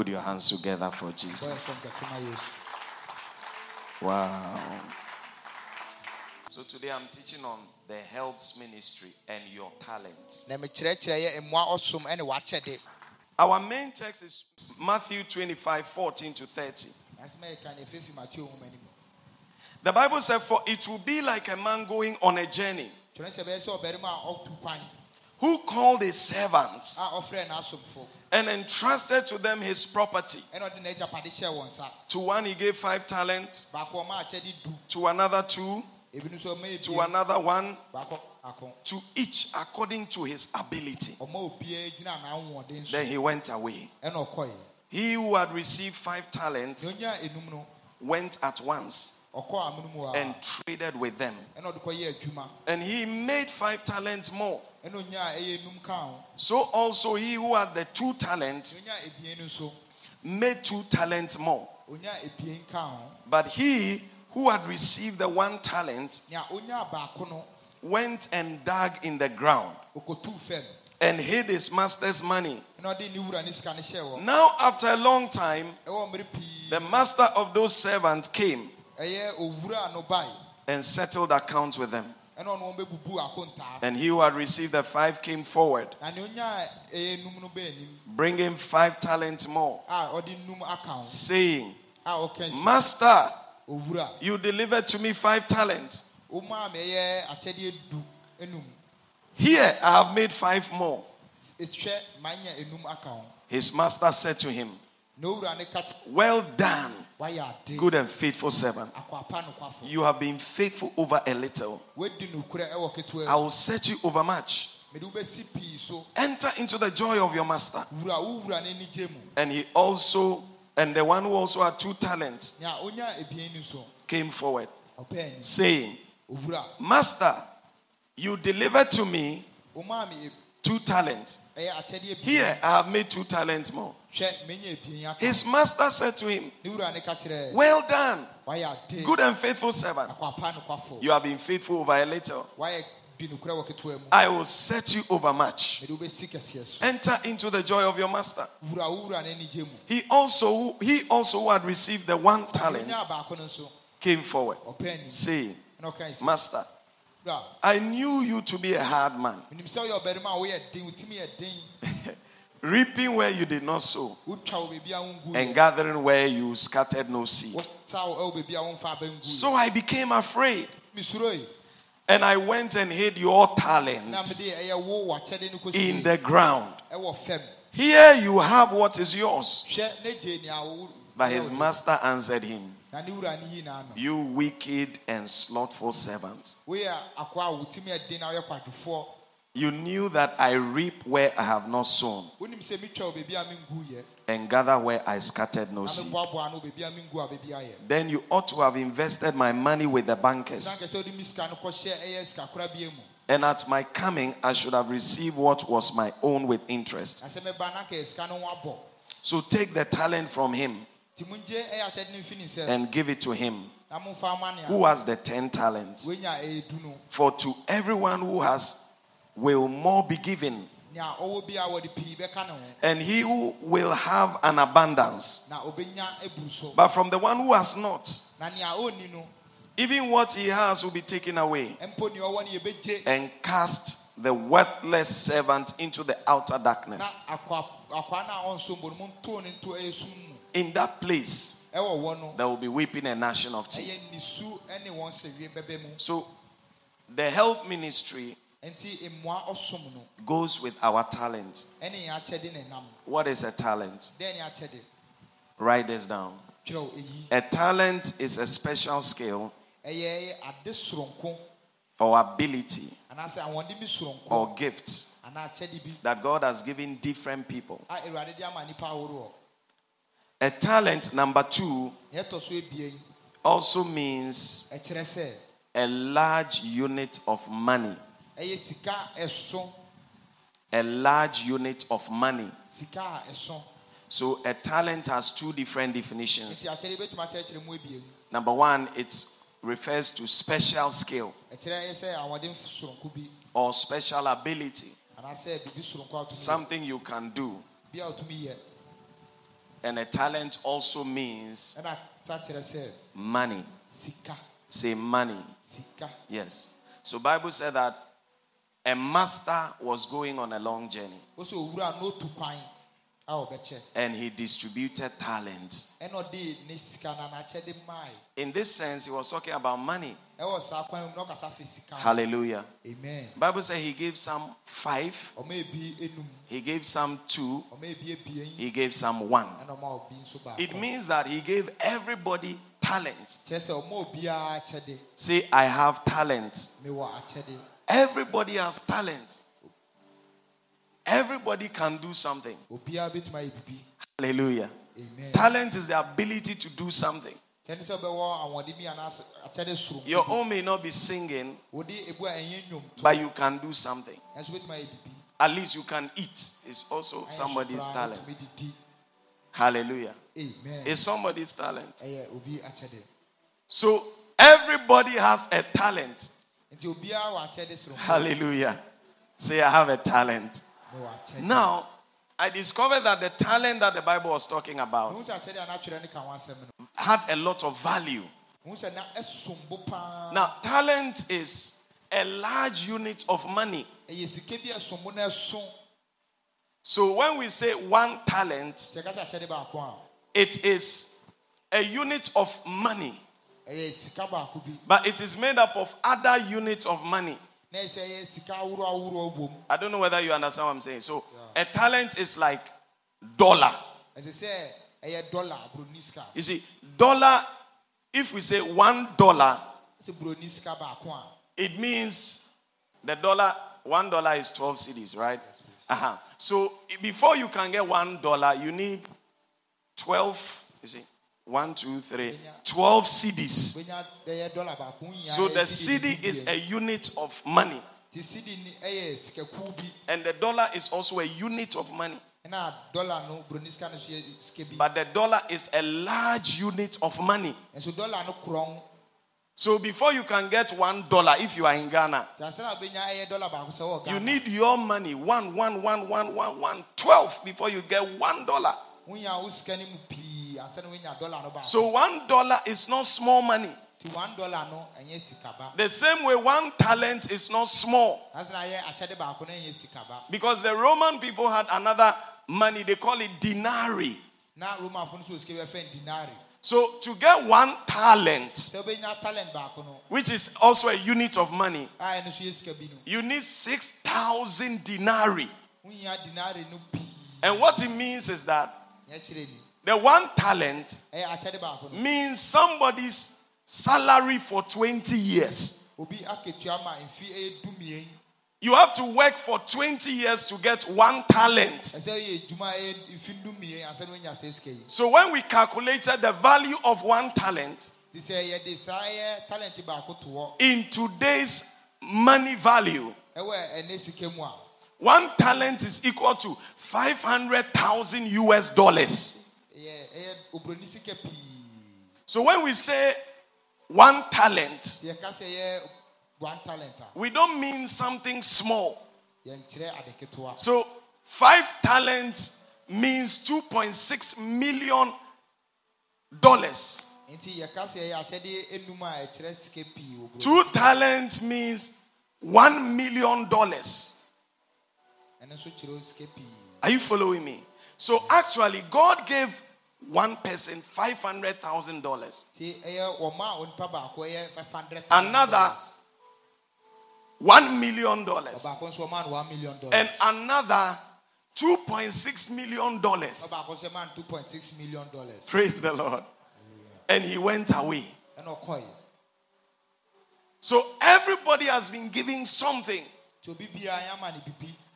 Put your hands together for Jesus. ɛsɛm kɛse ma yesu Wow. So today I'm teaching on the helps ministry and your talent. na mekyerɛkyerɛ yɛ mmoa ɔsom ɛne wakyɛde Our main text is Matthew 25, 14 to 30. asɛm a yɛka ne ɛfefi mateo nwoma anim The Bible said, For it will be like a man going on a journey kyerɛ sɛ bɛyɛ sɛ ɔbarima a ɔtu kwan who called his servants a ɔfrɛ n'asomfo and entrusted to them his property. ɛna ɔde n'agyapade hyɛɛ wɔn nsa To one he gave five talents, baako ɔma akyɛde du to another two, ebinom nso ɔma to another one, to each according to his ability. ɔma obiara gyina n'ahoɔden so Then he went away. He who had received five talents na onya enum no went at once ɔkɔ amono mu a and traded with them. ɛna ɔde kɔyɛ adwuma And he made five talents more. Ɛna onya a ɛyɛ enum ka ho So also he who had the two talents na onya ebien no nso made two talents more. onya ebien ka ho But he who had received the one talent nea onya baako no went and dug in the ground and hid his master's money. ɛna ɔde ne wura ne sika no hyɛɛ wɔn Now, after a long time, ɛwɔ mmere pii. the master of those servants came ɛyɛ owura no bae and settled accounts with them. Ɛna ɔno wɔn bɛbubu akontaa And he who had received the five came forward, na nea onya eh, a ɛyɛ enum no bɛɛ anim bringing five talents more, a ɔde num aka ho saying, ah, a ɔka nsi Master, you delivered to me five talents. ɔmaa me ɛyɛ akyɛdeɛ du enum. Here I have made five more. ehwɛ manya enum aka ho His master said to him, na owura ne ka kyerɛ Well done, good and faithful servant. You have been faithful over a little. wadi nokorɛ ɛwɔ ketewa I will set you over much. mede wobɛsi pii so Enter into the joy of your master. wura wo wura no anigye mu And he also, and the one who also had two talents nea onya ebien no so came forward, saying, Master, you delivered to me two talents. Eh, bi Here I have made two talents more. hwɛ menya ebien aka His master said to him, ne wura ne ka kyerɛ Well done, good and faithful servant. You have been faithful over a little. wayɛ di nokorɛ wɔ ketewa mu I will set you over much. mede wobɛsi kɛseɛ so Enter into the joy of your master. wura wo wura no anigye mu He also, he also who had received the one talent onya baako no nso came forward, saying, na ɔka nsi Master, I knew you to be a hard man, menim sɛ woyɛ ɔbarima a woyɛ den wo timi yɛ den reaping where you did not sow, wotwa wo baabi a wongu and gathering where you scattered no seed. wosa wo ɛwɔ baabi a womfa aba ngu So I became afraid, and I went and hid your talent mede ɛyɛ wo wakyɛde no in the ground. Here you have what is yours. hwɛ ne gye nea wo But his master answered him, na ne wura ne yi n'ano? You wicked and slothful servant. woyɛ akoa a wo timi yɛ den na woyɛ kwadwofoɔ You knew that I reap where I have not sown, wonim sɛ metwa wo baabi a menguyɛ and gather where I scattered no seed. meboaboa no baabi a mengu a baabi ayɛ. Then you ought to have invested my money with the bankers, nkɛ sɛ wode me sika no kɔhyɛ ɛyɛ sikakorabea mu. And at my coming I should have received what was my own with interest. na sɛ mɛba na nkɛ sika no ho abɔ. So take the talent from him nti mongye ɛyɛ akyɛde no mfi ne nsɛm and give it to him na momfa ma nea who has the ten talents. woanya ɛyɛ du no For to everyone who has will more be given, nea ɔwɔ bi a wɔde pii bɛka ne ho and he who will have an abundance. na obɛnya aburu so But from the one who has not, na nea ɔnni no even what he has will be taken away. mpo nea ɔwɔ no yɛbɛgye and cast the worthless servant into the outer darkness. Akwa akwa no a ɔnso mbɔ no montoo ne nto ɛyɛ sum mu In that place, ɛwɔ wɔ no there will be weeping and gnashing of teeth. ɛyɛ nisu ne wɔn sɛwie bɛbɛ mu So, the help ministry nti mmoa ɔsom no goes with our talent. ɛne yɛn akyɛde ne nam What is a talent? dɛn ne akyɛde Write this down. A talent is a special skill ɛyɛ ade soronko or ability anaasɛ ahoɔden bi soronko or gift anaa akyɛde bi that God has given different people. A awurade de ama nipa ahoroɔ A talent, number two, nea ɛtɔ so ebien also means a large unit of money. ɛyɛ sika ɛso A large unit of money. sika a ɛso So a talent has two different definitions. nti akyɛde bɛtumi akyerɛkyerɛ mu ebien Number one, it refers to special skill ɛkyerɛ yɛ sɛ ahoɔden soronko bi or special ability, anaasɛ biribi soronko a wotumi yɛ something you can do. And a talent also means ɛna sa kyerɛ sɛ money. sika Say money. sika Yes. So Bible said that a master was going on a long journey and he distributed talents. ɛna ɔde ne sika na n'akyɛde maae In this sense, he was talking about money. ɛwɔ saa kwan mu na ɔkasa fɛ sika ho. Hallelujah. amen Bible says he gave some five, ɔma ebi enum he gave some two, ɔma ebi ebien he gave some one. ɛna ɔma obi nso baako It means that he gave everybody talent. kyerɛ sɛ ɔma obiara akyɛde Say, I have talent. Everybody has talent. Everybody can do something. obiara betuma ayɛ bibi Hallelujah. amen Talent is the ability to do something. kyɛne sɛ ɔbɛwɔ awɔde mi anaasɛ akyɛde soro Your own may not be singing, wode ebu a ɛnyɛ nnwom to but you can do something. ɛnso betuma ayɛ bibi At least you can eat. It's also somebody's talent. Hallelujah. amen It's somebody's talent. ɛyɛ obi akyɛde So everybody has a talent. nti obiara wɔ akyɛde soro Hallelujah. Say, I have a talent. Now, I discovered that the talent that the Bible was talking about Mehu sɛ akyɛde a n'atwerɛ ne ka ho asɛm no had a lot of value. mehu sɛ na ɛsom bo paa Now, talent is a large unit of money. ɛyɛ sika bi a ɛsom bo na ɛso So when we say one talent, sɛ ɛka sɛ akyɛde baako a it is a unit of money, ɛyɛ sika baako bi. But it is made up of other units of money. Na ɛsɛ ɛyɛ sika ahorow ahorow bom I don't know whether you understand what I'm saying. So, a talent is like dollar. ɛte sɛ ɛyɛ dɔla buroni sika You see, dollar, if we say one dollar, sɛ buroni sika baako it means the dollar, one dollar is 12 cedis, right? Uh-huh. So before you can get one dollar, you need 12, you see, one, two, three, 12 cedis. bɛnya ɛyɛ dɔla baako ho nyinaa So the cedi is a unit of money, Ti cedi ni eh, ɛyɛ sikakuw bi and the dollar is also a unit of money. ɛna dɔla no buroni sika no so yɛ sika bi. But the dollar is a large unit of money. nso dɔla no korɔn So before you can get one dollar, if you are in Ghana, te asɛ na bɛnya ɛyɛ eh, dɔla baako sɛ wɔ you need your money. One, one, one, one, one, one, 12 before you get one dollar. Wonya wo sika no mu pii asɛ na wonya dɔla no baako So one dollar is not small money. ti one dɔla no ɛnyɛ sikaba The same way, one talent is not small. asɛ na yɛ akyɛde baako no ɛnyɛ sikaba Because the Roman people had another money, they call it denari. na romafo no so wɔ sika bi ɛfɛn dinari So to get one talent, sɛ wobɛnya talent baako no which is also a unit of money, a ɛno so yɛ sika bi no you need 6,000 denari. wonya dinari no pii And what it means is that the one talent eh, ɛyɛ akyɛde baako no means somebody's salary for 20 years. obi akatua ma mfi ɛyɛ dumien You have to work for 20 years to get one talent. ɛsɛ yɛ adwuma a ɛyɛ mfi dumien asɛ na wonya sɛ sika yi So when we calculated the value of one talent ti sɛ yɛde saa ɛyɛ talent baako to hɔ in today's money value, ɛwɔ ɛnɛ sika mu a one talent is equal to 500,000 US dollars. Ɛyɛ ɛyɛ eh, obroni sika pii So when we say one talent, sɛ yɛka sɛ ɛyɛ one talent a we don't mean something small. yɛnkyerɛ ade ketewa So five talents means 2.6 million dollars. nti yɛka sɛ ɛyɛ akyɛde enum a ɛkyerɛ sika pii wɔ buroni Two talents means one million dollars. Ɛno nso kyerɛ sika pii Are you following me? So actually, God gave one person five hundred thousand dollars, nti ɛyɛ wɔn a onipa baako ɛyɛ five hundred Another one million dollars, ɔbaako nso wɔn a no one million dollars and another two point six million dollars. ɔbaako nso two point six million dollars Praise the Lord. And he went away. So everybody has been giving something.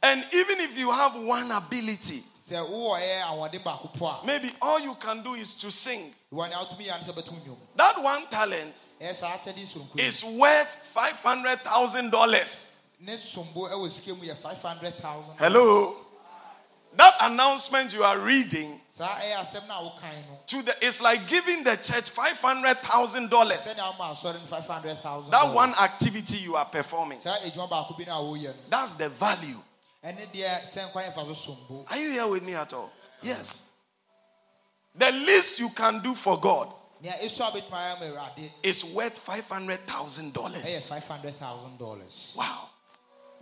Nti obi biara yɛama ne bibi And even if you have one ability, sɛ wowɔ ɛyɛ ahoɔden baako po a maybe all you can do is to sing. wɔn a wotumi yɛ ano sɛ bɛto nnwom That one talent ɛyɛ saa akyɛde soronko yi is worth five hundred thousand dollars. ne sombo ɛwɔ sika mu yɛ five hundred thousand Hello. That announcement you are reading saa ɛyɛ asɛm na wokan no to the it's like giving the church five hundred thousand dollars. sɛnea woma asɔre no five hundred thousand That one activity you are performing. saa adwuma baako bi na woyɛ no That's the value. Ɛne deɛ sɛ nkwa yɛfa so sombo Are you here with me at all? Uh-huh. Yes. The least you can do for God nea esu a bɛtumi ayɛ ama awurade is worth $500,000. five hundred thousand dollars Wow.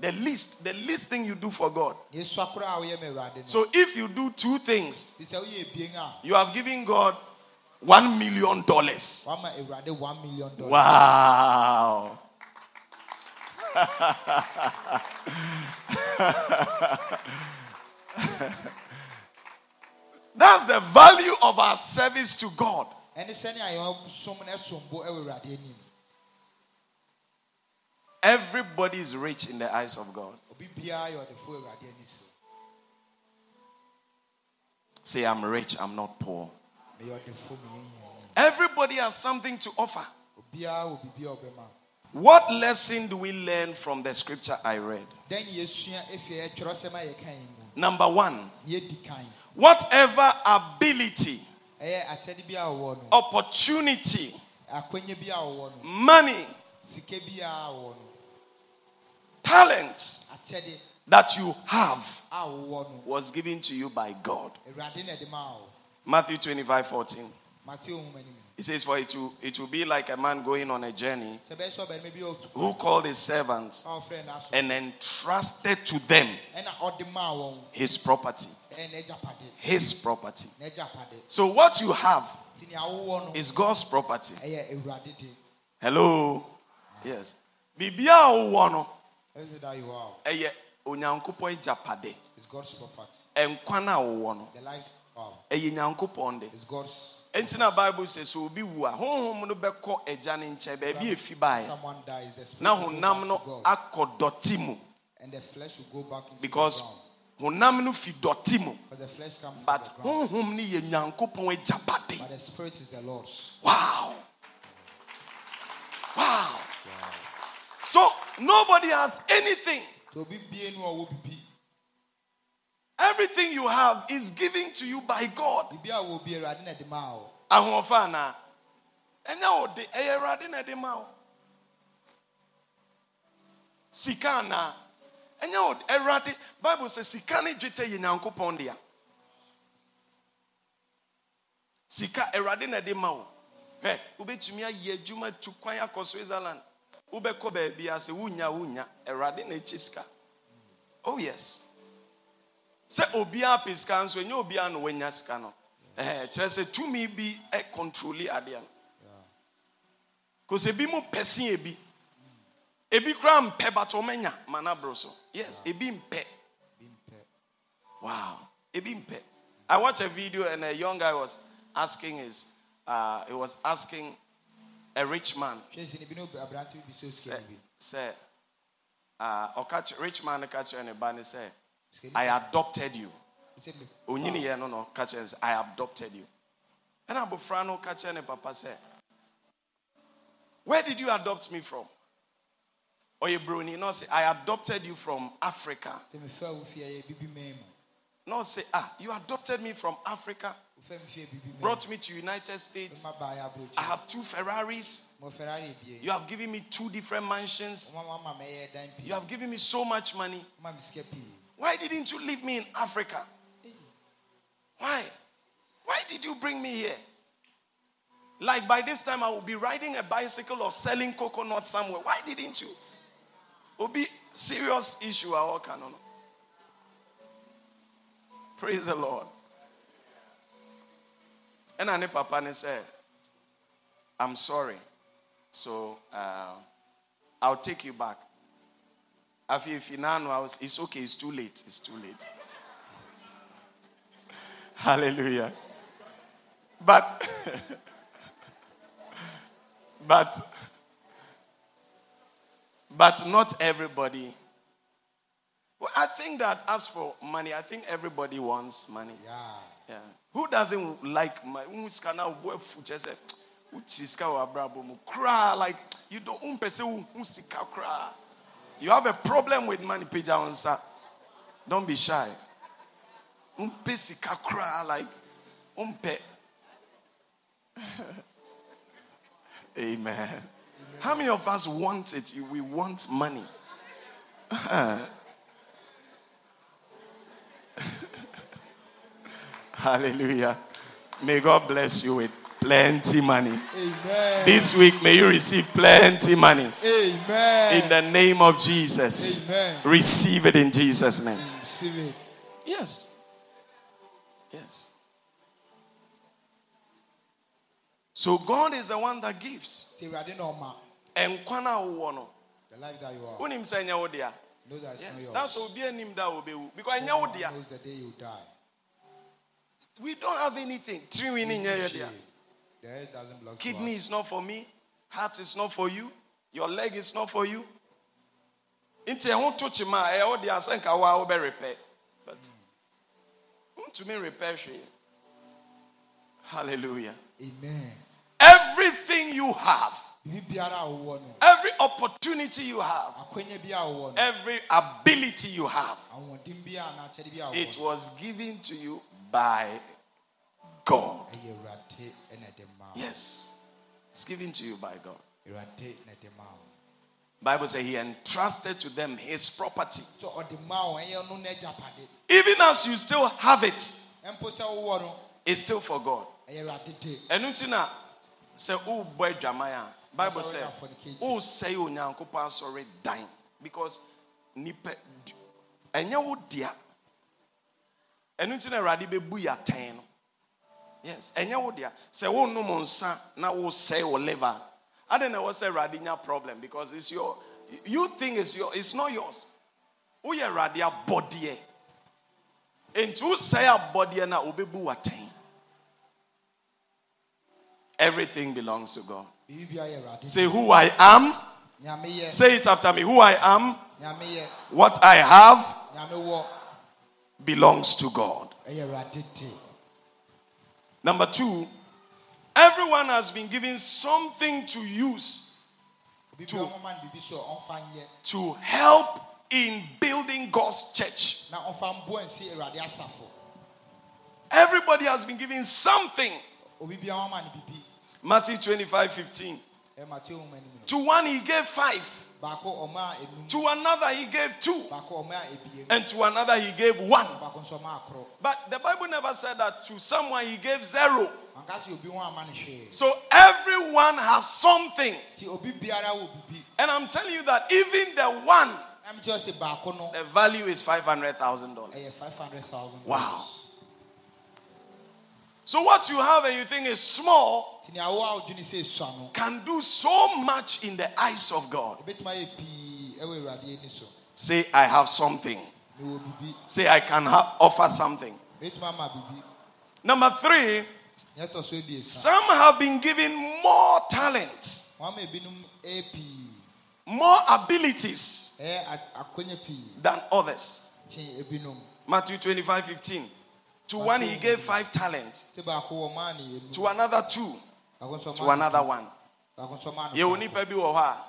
The least, the least thing you do for God. nea esu akora a woyɛ ma awurade no So if you do two things, ti sɛ woyɛ ebien a you have given God one million dollars. Eh, one million dollars Wow. That's the value of our service to God. ɛne sɛnea yɛn som no ɛsom bo ɛwɔ awurade anim Everybody is rich in the eyes of God. obi biara yɛ ɔdefo wɔ awurade ani so Say, I'm rich, I'm not poor. meyɛ ɔdefo meyɛ hiani Everybody has something to offer. Obiara wɔ biribi a ɔbɛma What lesson do we learn from the scripture I read? dɛn ne yɛsua efi ɛtwerɛsɛm a yɛka yi mu Number one, ne yɛdi kan whatever ability, ɛyɛ akyɛde bi a wɔwɔ no opportunity, akwanya bi a wɔwɔ no money, sika bi a wɔwɔ no talent that you have a wɔwɔ no was given to you by God. awurade na ɛde ma wo Matthew 25 14. Mateo nhoma anim It says, For it will, it will be like a man going on a journey sɛ bɛyɛ sɛ ɔbarima bi a ɔtu who called his servants a ɔfrɛ n'aso and entrusted to them ɛna ɔde maa wɔn his property. His property. So, what you have nti nea wowɔ no is God's property. de Hello? Yes. Bibia wowɔ no everything that you have ɛyɛ eh, onyankopɔn agyapade. is God's property Nkwa no a wowɔ no the life wow ɛyɛ eh, nyankopɔn de. is God's Enti na Bible says sɛ obi wu a honhom no bɛkɔ agya ne nkyɛn baabi efi baeɛ. someone dies the spirit Na honam no akɔ dɔte mu and the flesh will go back into because honam no fi dɔte mu but the flesh comes but from the ground honhom no yɛ nyankopɔn agyapade. but the spirit is the Lord's Wow. Wow. So nobody has anything. to obi bie no a ɔwɔ bibi Everything you have is given to you by God. bibi a ɔwɔ bi awurade na ɛde maa wo. Ahoɔfa anaa ɛnyɛ wo ɛyɛ awurade na ɛde ma wo. Sika anaa ɛnyɛ wo awurade bible sɛ sika ne dwetɛ yɛ nyankopɔn dea. Sika awurade na ɛde ma wo. Wobɛtumi ayɛ adwuma tu kwan akɔ switzerland. Wobɛkɔ baabi a sɛ wonya wonya. Awurade na ɛkyɛ sika. Oh yes sɛ obiara pɛ sika nso ɛnyɛ obiara na wanya sika no. Kyerɛ sɛ tumi bi ɛkɔntroli adeɛ no. Kòsɛ ebi mu pɛsi ebi. Ebi kura mpɛ but ɔmɛnya mana bro so. Yes ebi mpɛ. Mpɛ. Wow ebi mpɛ. I watched a video and a young guy was asking his uh, he was asking a rich man. Hwɛ si ne bi ne obi- aberante bi bi sɛ sɛ osia ne bi. sɛ uh, ɔka rich man no ka kyerɛ ne ba ne sɛ Sika ni- i adopted you. Onyini yɛ no no ɔka kyerɛ sɛ i adopted you. Ɛna abɔfra no ka kyerɛ ne papa sɛ where did you adopt me from? Ɔyɛ broni na ɔsɛ i adopted you from africa. Sɛ mefɛ wo fie yɛ bibi man mu. Na ɔsɛ ah you adopted me from africa wofɛ me fie bibi man brought me to united states. Ma baa yɛ i have two ferraris. Mo ferrari ebie you have given me two different mansions. Oma mama mɛyɛ dan pii. you have given me so much money Why didn't you leave me in africa why why did you bring me here like by this time i will be riding a bicycle or selling coconut somewhere why didn't you Will be serious issue our canon. Praise the Lord. And I papa ne say, I'm sorry. So uh, I'll take you back. Afi if you now know I was, it's okay, it's too late. It's too late. Hallelujah. But but but not everybody. Well, I think that as for money, I think everybody wants money. Yeah. Yeah. Who doesn't like money? Who is kana wo fu che se uchi sika wa brabo mu cry like you don't You have a problem with money pija onsa. Don't be shy. Umpe sika cry like umpe. Amen. How many of us want it? We want money. Hallelujah. May God bless you with plenty money. Amen. This week, may you receive plenty money. Amen. In the name of Jesus. Amen. Receive it in Jesus' name. Receive it. Yes. Yes. So God is the one that gives. Say, Awurade na ɔma. And kwana wowɔ. The life that you are. Wonim sɛ ɛnyɛ wo dea. Know that it's Yes. not That's yours. obi anim da obewu. Because No ɛnyɛ wo knows the day you die. We don't have anything. Tirinwi ni nyɛ yɛ dea. The head doesn't belong Kidney is not for me. Heart is not for you. Your leg is not for you. Nti ɛho to kyima a ɛyɛ wo dea sɛ nka wo a wobɛ repair. But ntumi repair hwee. Hallelujah. Amen. Everything you have, Biribi biara a wowɔ no. every opportunity you have, Akwanya bi a wowɔ no. every ability you have, Ahoɔden bi a n'akyɛde bi a it was given to you by God. Ɛyɛ Awurade na ɛde ma wo. Yes. It's given to you by God. Awurade na ɛde ma wo. Bible says he entrusted to them his property. So ɔde ma wo ɛyɛ no n'agyapade. Even as you still have it, Mpo sɛ wowɔ no. it's still for God. ɛyɛ Awurade de. ɛno nti na sɛ wobɔ adwaman a bible sɛ dan fornicating. wosɛe onyankopɔn asɔre because nipa d- ɛnyɛ wo dea ɛno nti na awurade bɛbu no yes ɛnyɛ wo dea sɛ wonnom nsa na wosɛe wo liver ade na ɛwɔ sɛ awurade nya problem because it's your you think it's your it's not yours woyɛ awurade abɔdeɛ enti wosɛe abɔdeɛ no a wobɛbu w'atɛn Everything belongs to God. Biribi biara yɛ Awurade. Say who I am. Say it after me. Who I am, what I have belongs to God. Ɛyɛ Awurade de. Number two, everyone has been given something to use Obi biara ɔmama no biribi so a ɔmfa nyɛ. to help in building God's church. na ɔmfa mboa nsi Awurade asafo. Everybody has been given something. Obi biara ɔmama no biribi. Matthew 25 15. Matthew nwoma anim no. To one he gave five, Baako ɔmaa enum. To another he gave two, Baako ɔmaa ebien. and to another he gave one. Baako nso ɔmaa koro. But the Bible never said that to someone he gave zero. Anka sɛ obi ho ama no hwee. So everyone has something. Nti obi biara wɔ biribi. And I'm telling you that even the one, Na mekyerɛ sɛ baako no the value is $500,000. ɛyɛ eh, five hundred thousand. Wow. So what you have and you think is small Nti nea awo a wodwene sɛ esua no. can do so much in the eyes of God. Ebetumi ayɛ pii ɛwɔ Awurade ani so. Say, I have something. Say, I can ha- offer something. Ebetumi ama biribi. Number three, Nea ɛtɔ so ebiesa. some have been given more talent, Wɔn ama ebinom ɛyɛ pii. more abilities Ɛyɛ ak- akonya pii. than others. Matthew 25 15. To one he gave five talents, Sɛ baako wɔ maa ne enum. to another two, to another one. Baako nso maa no yɛwɔ baako. nipa bi wɔ hɔ a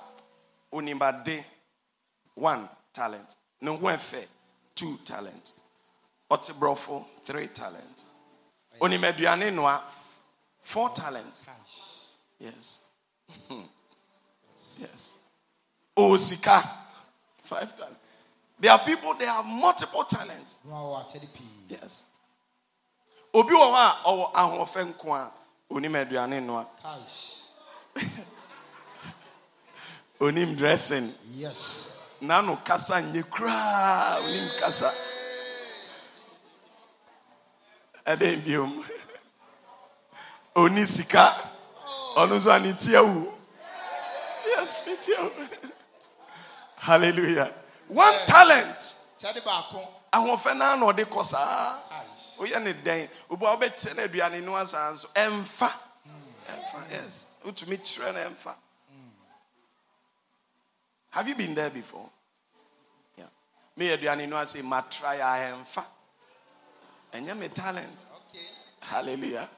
onimade one talent. Ɛfɛ two talent. Ɔte borɔfo three talent. Onim aduane noa four talent. Yes. Yes. Ɔwɔ sika five talent. There are people they have multiple talents. Na ɔwɔ akyɛde pii. yes obi wɔ hɔ a ɔwɔ ahoɔfɛ nko a onim aduane noa onim dressing. Yes. n'ano kasa nye koraa onim kasa. Ɛdɛn biom? Oni sika. Ɔno nso a ne ti awu. Yes ne ti awu. Hallelujah. One talent. Ahoɔfɛ naa na ɔde kɔ saa. Woyɛ ne dɛn? Obi a wobɛkyerɛ no aduane no asaa nso ɛmfa. Ɛmfa yes. Wotumi kyerɛ no ɛmfa. Have you been there before? Yeah. Me aduane no ase matry a ɛmfa. Ɛnyɛ me talent. Okay. hallelujah.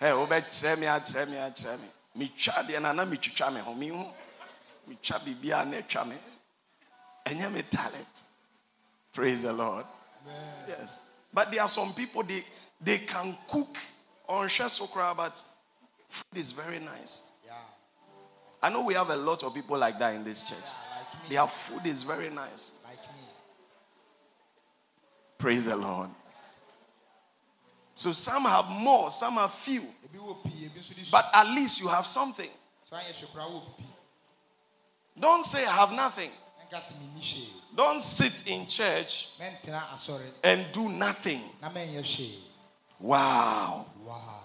Ɛ wobɛkyerɛ me akyerɛ me akyerɛ me. Metwa deɛ no na metwitwa me ho? Mehu metwa biribiaa na atwa me. Ɛnyɛ me talent. Praise the lord. Yes but there are some people they they can cook on so koraa, but food is very nice Yeah. i know we have a lot of people like that in this church Yeah, like their food is very nice Like me. praise the lord So some have more, some have few. ebi wɔ pii ebi nso de su But at least you have something. so anyɛ hwɛ koraa wɔ pii Don't say I have nothing. Ɛnka sɛ menni hwee Don't sit in church and do nothing. Wow. Wow.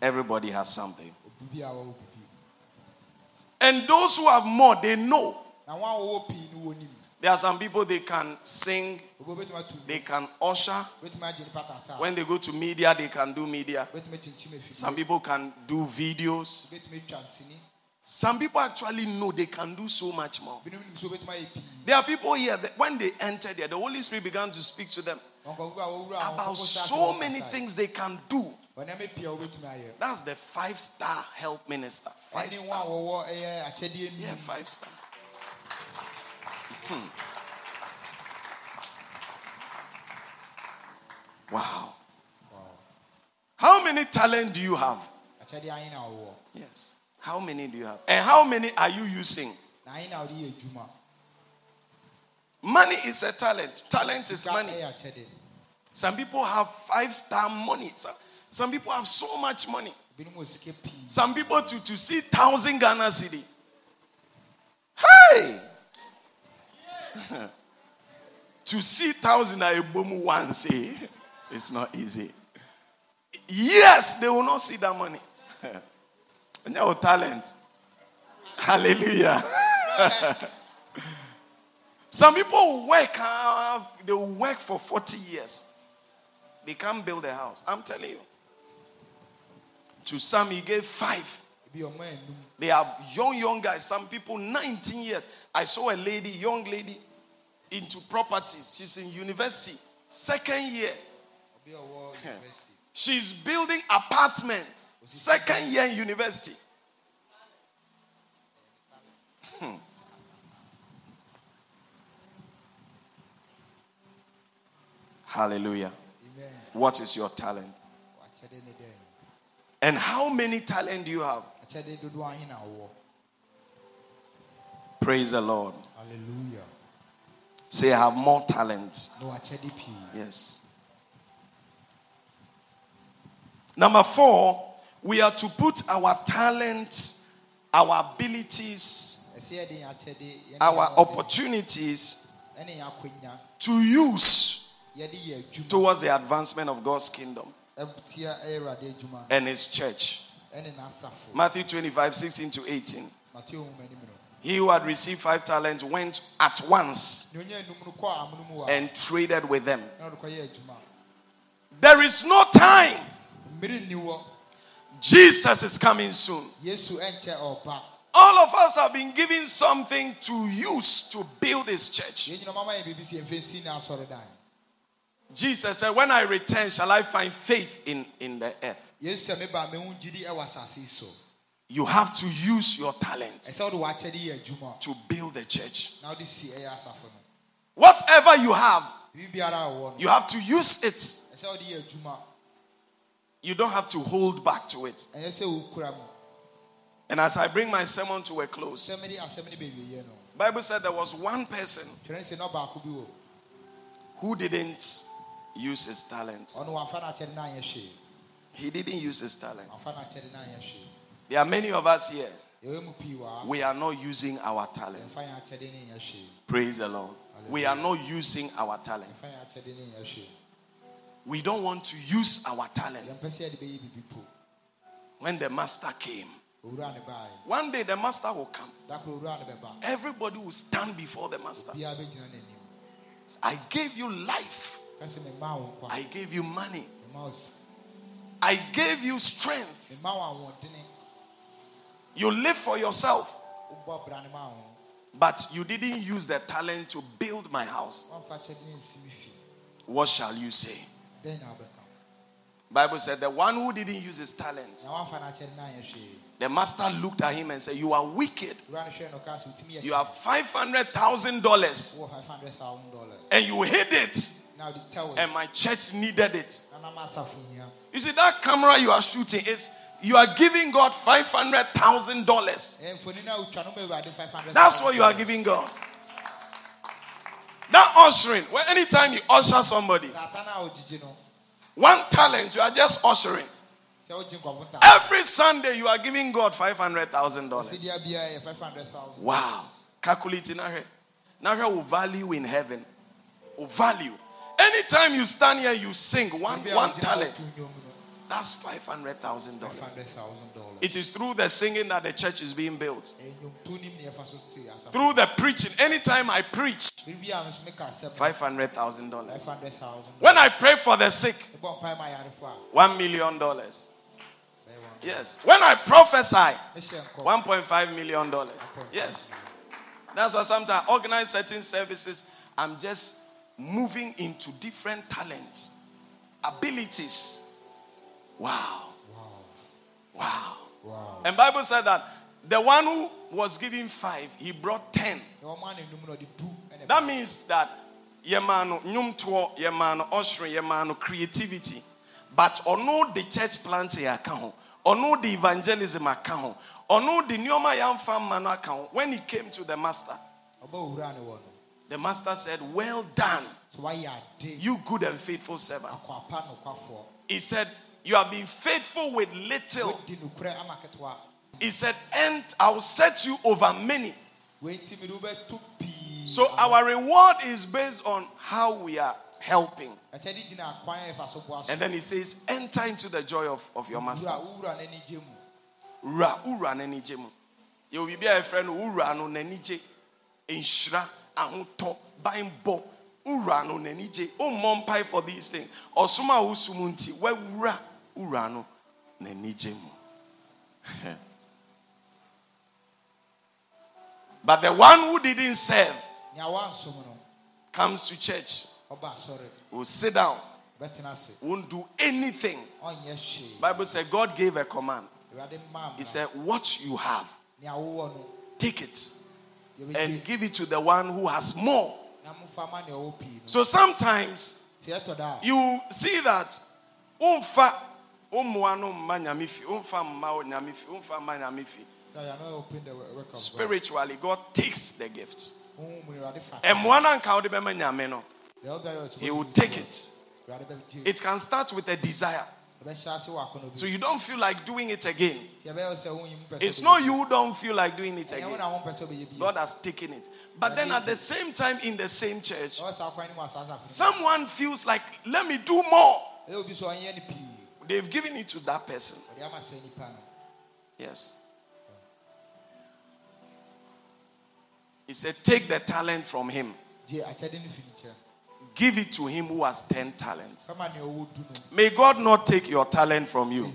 Everybody has something. obi bi a wɔwɔ bibi And those who have more, they know. na wɔn a wɔwɔ pii no wɔ nim There are some people they can sing, obi obetumi atu they can usher. obetumi agye nipa tata When they go to media, they can do media. obetumi kyinkyim efidie Some people can do videos. Obetumi twa nsini Some people actually know they can do so much more. binom nim sɛ obetumi ayɛ pii There are people here that when they entered there, the Holy Spirit began to speak to them nkɔfo a wɔwura a about so many things they can do. ɔnɛɛma pii a obetumi ayɛ That's the five star help minister. Five ɛne wɔn a star. ɛyɛ akyɛdeɛ Yeah, five star. Hmm. Wow. How many talent do you have? akyɛdeɛ ayi na wɔwɔ Yes. How many do you have? And how many are you using? na ayi na wɔde yɛ adwuma Money is a talent. Talent is money. Some people have five star money. Some, some people have so much money. binom wɔ sika pii Some people to, to see thousand Ghana cedi. Hey! to see thousand a boom once, eh? It's not easy. Yes, they will not see that money. Your talent. Hallelujah. Some people work, uh, they work for 40 years. They can't build a house. I'm telling you. To some, he gave five. ebi ɔmo anum They are young, young guys. Some people 19 years. I saw a lady, young lady, into properties. She's in university, second year. She's building apartments, second year in university. Hmm. Hallelujah. amen What is your talent? akyɛde ne dɛn And how many talent do you have? akyɛde dodoɔ ayi na wɔwɔ Praise the Lord. hallelujah Say, I have more talent. na wakyɛde pii Yes. Number four, we are to put our talents, our abilities, ɛsɛ yɛde yɛn akyɛde yɛne our opportunities ɛne yɛn akonya to use yɛde yɛ adwuma towards the advancement of God's kingdom ɛtia ɛyɛ awurade adwuma no and His church. Matthew 25, 16 to 18. mateo nwoma anim no He who had received five talents went at once nea onya enum no kɔ amono mu wɔ a and traded with them. ɛna ɔde kɔyɛ adwuma There is no time. Jesus is coming soon. yesu ɛnkyɛ ɔba All of us have been given something to use to build his church. yɛn nyina ɔmama yɛ biribi si yɛmfɛ nsi ne asɔredan Jesus said, When I return, shall I find faith in, in the earth? yesu sɛ meba mehu gyidi ɛwɔ asase yi so You have to use your talent ɛsɛ wode w'akyɛde yɛ adwuma to build the church. na wode si ɛyɛ asafo no Whatever you have, biribi biara a wɔwɔ no you have to use it. ɛsɛ wode yɛ adwuma You don't have to hold back to it. ɛnyɛ sɛ wokura mu And as I bring my sermon to a close, sɛ mede asɛm no bɛwieɛ no Bible said there was one person twerɛ ne sɛ na ɔbaako bi wɔ who didn't use his talent. ɔno wamfa no akyɛde no anyɛ hwee He didn't use his talent. wamfa no akyɛde no anyɛ hwee There are many of us here. yɛwɔ mu pii wɔ ha We are not using our talent. yɛmfa yɛn akyɛde no nyɛ hwee Praise the Lord. We are not using our talent. We don't want to use our talent. yɛmpɛ sɛ yɛde bɛyɛ biribi po When the master came, owura ne baeɛ one day the master will come. da koro owura ne bɛba Everybody will stand before the master. biara bɛgyina n'anim I gave you life. ka sɛ memma wo nkwa I gave you money. memma wo s- I gave you strength. memma wo ahoɔdene You live for yourself, wobɔ bra ne ma wo but you didn't use the talent to build my house. wamfa akyɛde no nsi me fi What shall you say? Dɛn na wobɛka Bible said the one who didn't use his talent, na wamfa no akyɛde no anyɛ hwee the master looked at him and said, You are wicked. owura no hwɛ no ka sɛ wotumi yɛ You have $500,000 and you hid it, na wode tɛ wo and my church needed it. na nam asafo hia You see, that camera you are shooting is you are giving God $500,000. ɛyɛ mfoni no a wotwa no ma awurade 500 That's what you are giving God. That ushering, when anytime you usher somebody, ata no a wogyegye no One talent, you are just ushering. sɛ wogye nkurɔfo ntaa Every Sunday, you are giving God $500,000. ɔsidia biara yɛ 500000 Wow. Calculating now here. Now here will value in heaven. Will value. Anytime you stand here, you sing one, one talent. To nnwom no, That's $500,000. $500000 It is through the singing that the church is being built. ɛyɛ nnwomto nim ne yɛfa so see asafo Through the preaching. Anytime I preach, meka asɛm $500,000. 500000 When I pray for the sick, mebɔ mpae ma ayarefo a $1 million. Yes. When I prophesy, $1.5 million. Yes. That's why sometimes I organize certain services. I'm just moving into different talents, abilities. Wow. Wow. wow And Bible said that the one who was giving five, he brought ten. na wɔn a n'anum no ɔde du ɛna That means that yemano nyumto yemano ushering yemano creativity, but ono the church plant account, ono the evangelism account, ono the nyoma yam farm man account. When he came to the master, ɔba owura ne wɔ no the master said, "Well done, you good and faithful servant." He said, "You have been faithful with little." wodi nokorɛ ama ketewa He said, "And I'll set you over many." wenti mede wobɛto pii So our reward is based on how we are helping. ɛkyɛde gyina kwan a yɛfa so boa so And then he says, enter into the joy of, of your master. wura wowura n'ani gye mu Ra ura n'ani gye mu. Yɛ obi bi a no wura no gye. Nhyira, ahotɔ, banbɔ. Wura no n'ani gye. Wommɔ oh, mpae for these things. Ɔsom a wosum nti, wawura wura no n'ani gye mu. But the one who didn't serve nea wansom no comes to church, will sit down, won't do anything. Bible said God gave a command. He said, What you have, nea wowɔ no take it and give it to the one who has more. na momfa ma nea ɔwɔ pii no. So sometimes sɛ yɛtɔ da a you see that umfa umwa no mma umfa nyame umfa mma nyame fi. na you are not open the work of God Spiritually, God takes the gift. Oh, Honhom mu no awurade fa Ɛmmoa no anka wode bɛma nyame no, the other you are supposed he will take it. It can start with a desire. ɛbɛhyɛ ase wɔ akɔnɔ So you don't feel like doing it again. yɛbɛyɛ sɛ wonyim pɛ sɛ It's not you don't feel like doing it again. na wompɛ sɛ wobɛyɛ bi God has taken it. But then at the same time, in the same church, ɔwɔ saa kwan no mu asase afo someone feels like, let me do more. They've given it to that person. Yes. He said, Take the talent from him, give it to him who has 10 talents. May God not take your talent from you.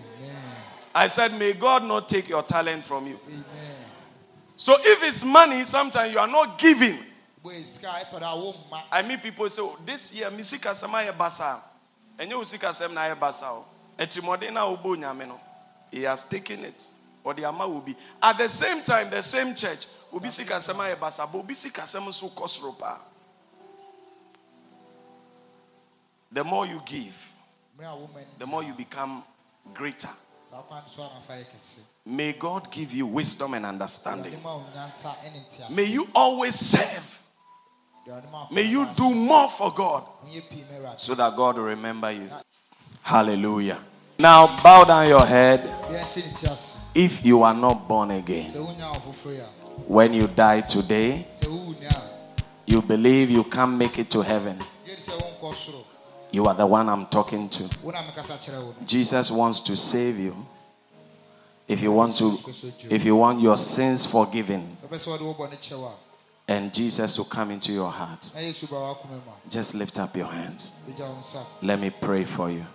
I said, May God not take your talent from you. amen So if it's money, sometimes you are not giving. I meet people say, oh, This year, me sika sama ye basa. And you sika sem na ye basa. Etimode na ubo nyame no. He has taken it. Or the ama will be. At the same time, the same church, ubi sika sama ye basa. But sika sem so. The more you give, mmerɛ a woma ani the more you become greater. saa kwan no so anafa yɛ kɛse May God give you wisdom and understanding. Awurade ma wo nyansa ne ntease May you always serve. Awurade ma wo May you do more for God. Wonyɛ pii ma Awurade. so that God will remember you. Hallelujah. Now bow down your head Bia nhyɛ ne ti ase. if you are not born again. wonya ɔfoforɔ yi a, When you die today, sɛ wowu ni a, you believe you can't make it to heaven. gye di sɛ wonkɔ soro. You are the one I'm talking to. Wo na mekasa kyerɛ wo no. Jesus wants to save you. If you want to if you want your sins forgiven Wopɛ sɛ wɔde wo bɔne kyɛ wo a, and Jesus to come into your heart, na Yesu ba w'akoma mu a, just lift up your hands. pagya wo nsa. Let me pray for you.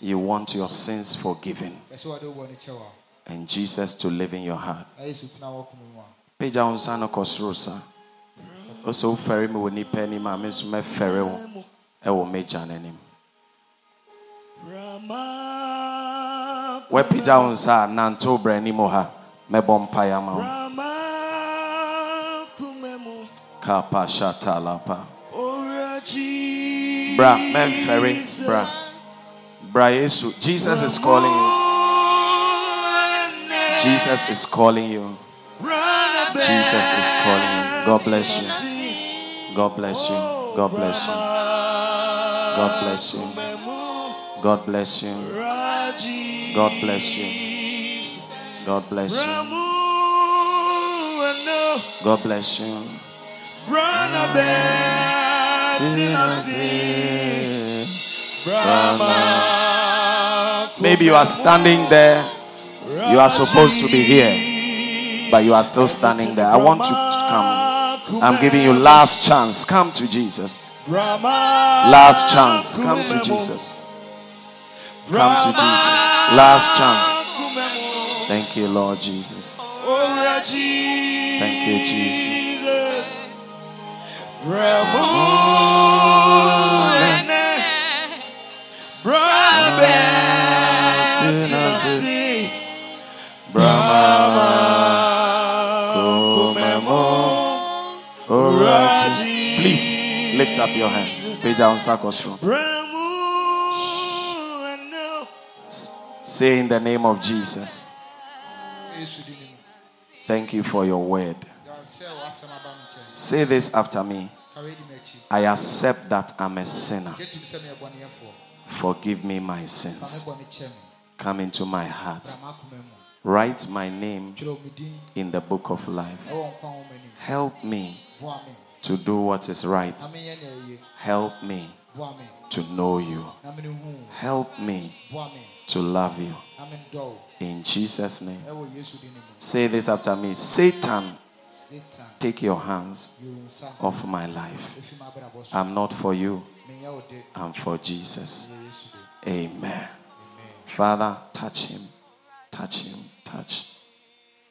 You want your sins forgiven. Pɛ sɛ wɔde wo bɔne kyɛ wo a, and Jesus to live in your heart. na Yesu tena w'akoma mu a, pagya wo nsa no kɔ soro sa wo sɛ wofɛre me wɔ nnipa anim a me nso mɛfɛre wo ɛwɔ m'agya no anim woapagya wo nsa a nante wo brɛ anim ha mɛbɔ mpaeɛ ama wo kapa shatalapa bra mɛmfɛre bra bra yesu jesus is calling you. Jesus is calling you. Jesus is calling you. God bless you. God bless you. God bless you. God bless you. God bless you. God bless you. God bless you. God bless you. Maybe you are standing there. You are supposed to be here, but you are still standing there. I want you to come. I'm giving you last chance. Come to Jesus. Last chance. Come to Jesus. Come to Jesus. Last chance. Thank you, Lord Jesus. Thank you, Jesus. Please lift up your hands. Room. Say in the name of Jesus. Thank you for your word. Say this after me. I accept that I'm a sinner. Forgive me my sins. Come into my heart. Write my name in the book of life. Help me. To do what is right. Help me to know you. Help me to love you. In Jesus' name. Say this after me Satan, take your hands off my life. I'm not for you. I'm for Jesus. Amen. Father, touch him, touch him, touch,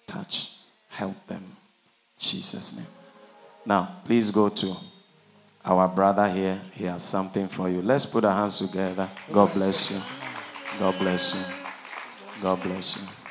touch, help them. Jesus' name. Now, please go to our brother here. He has something for you. Let's put our hands together. God bless you. God bless you. God bless you.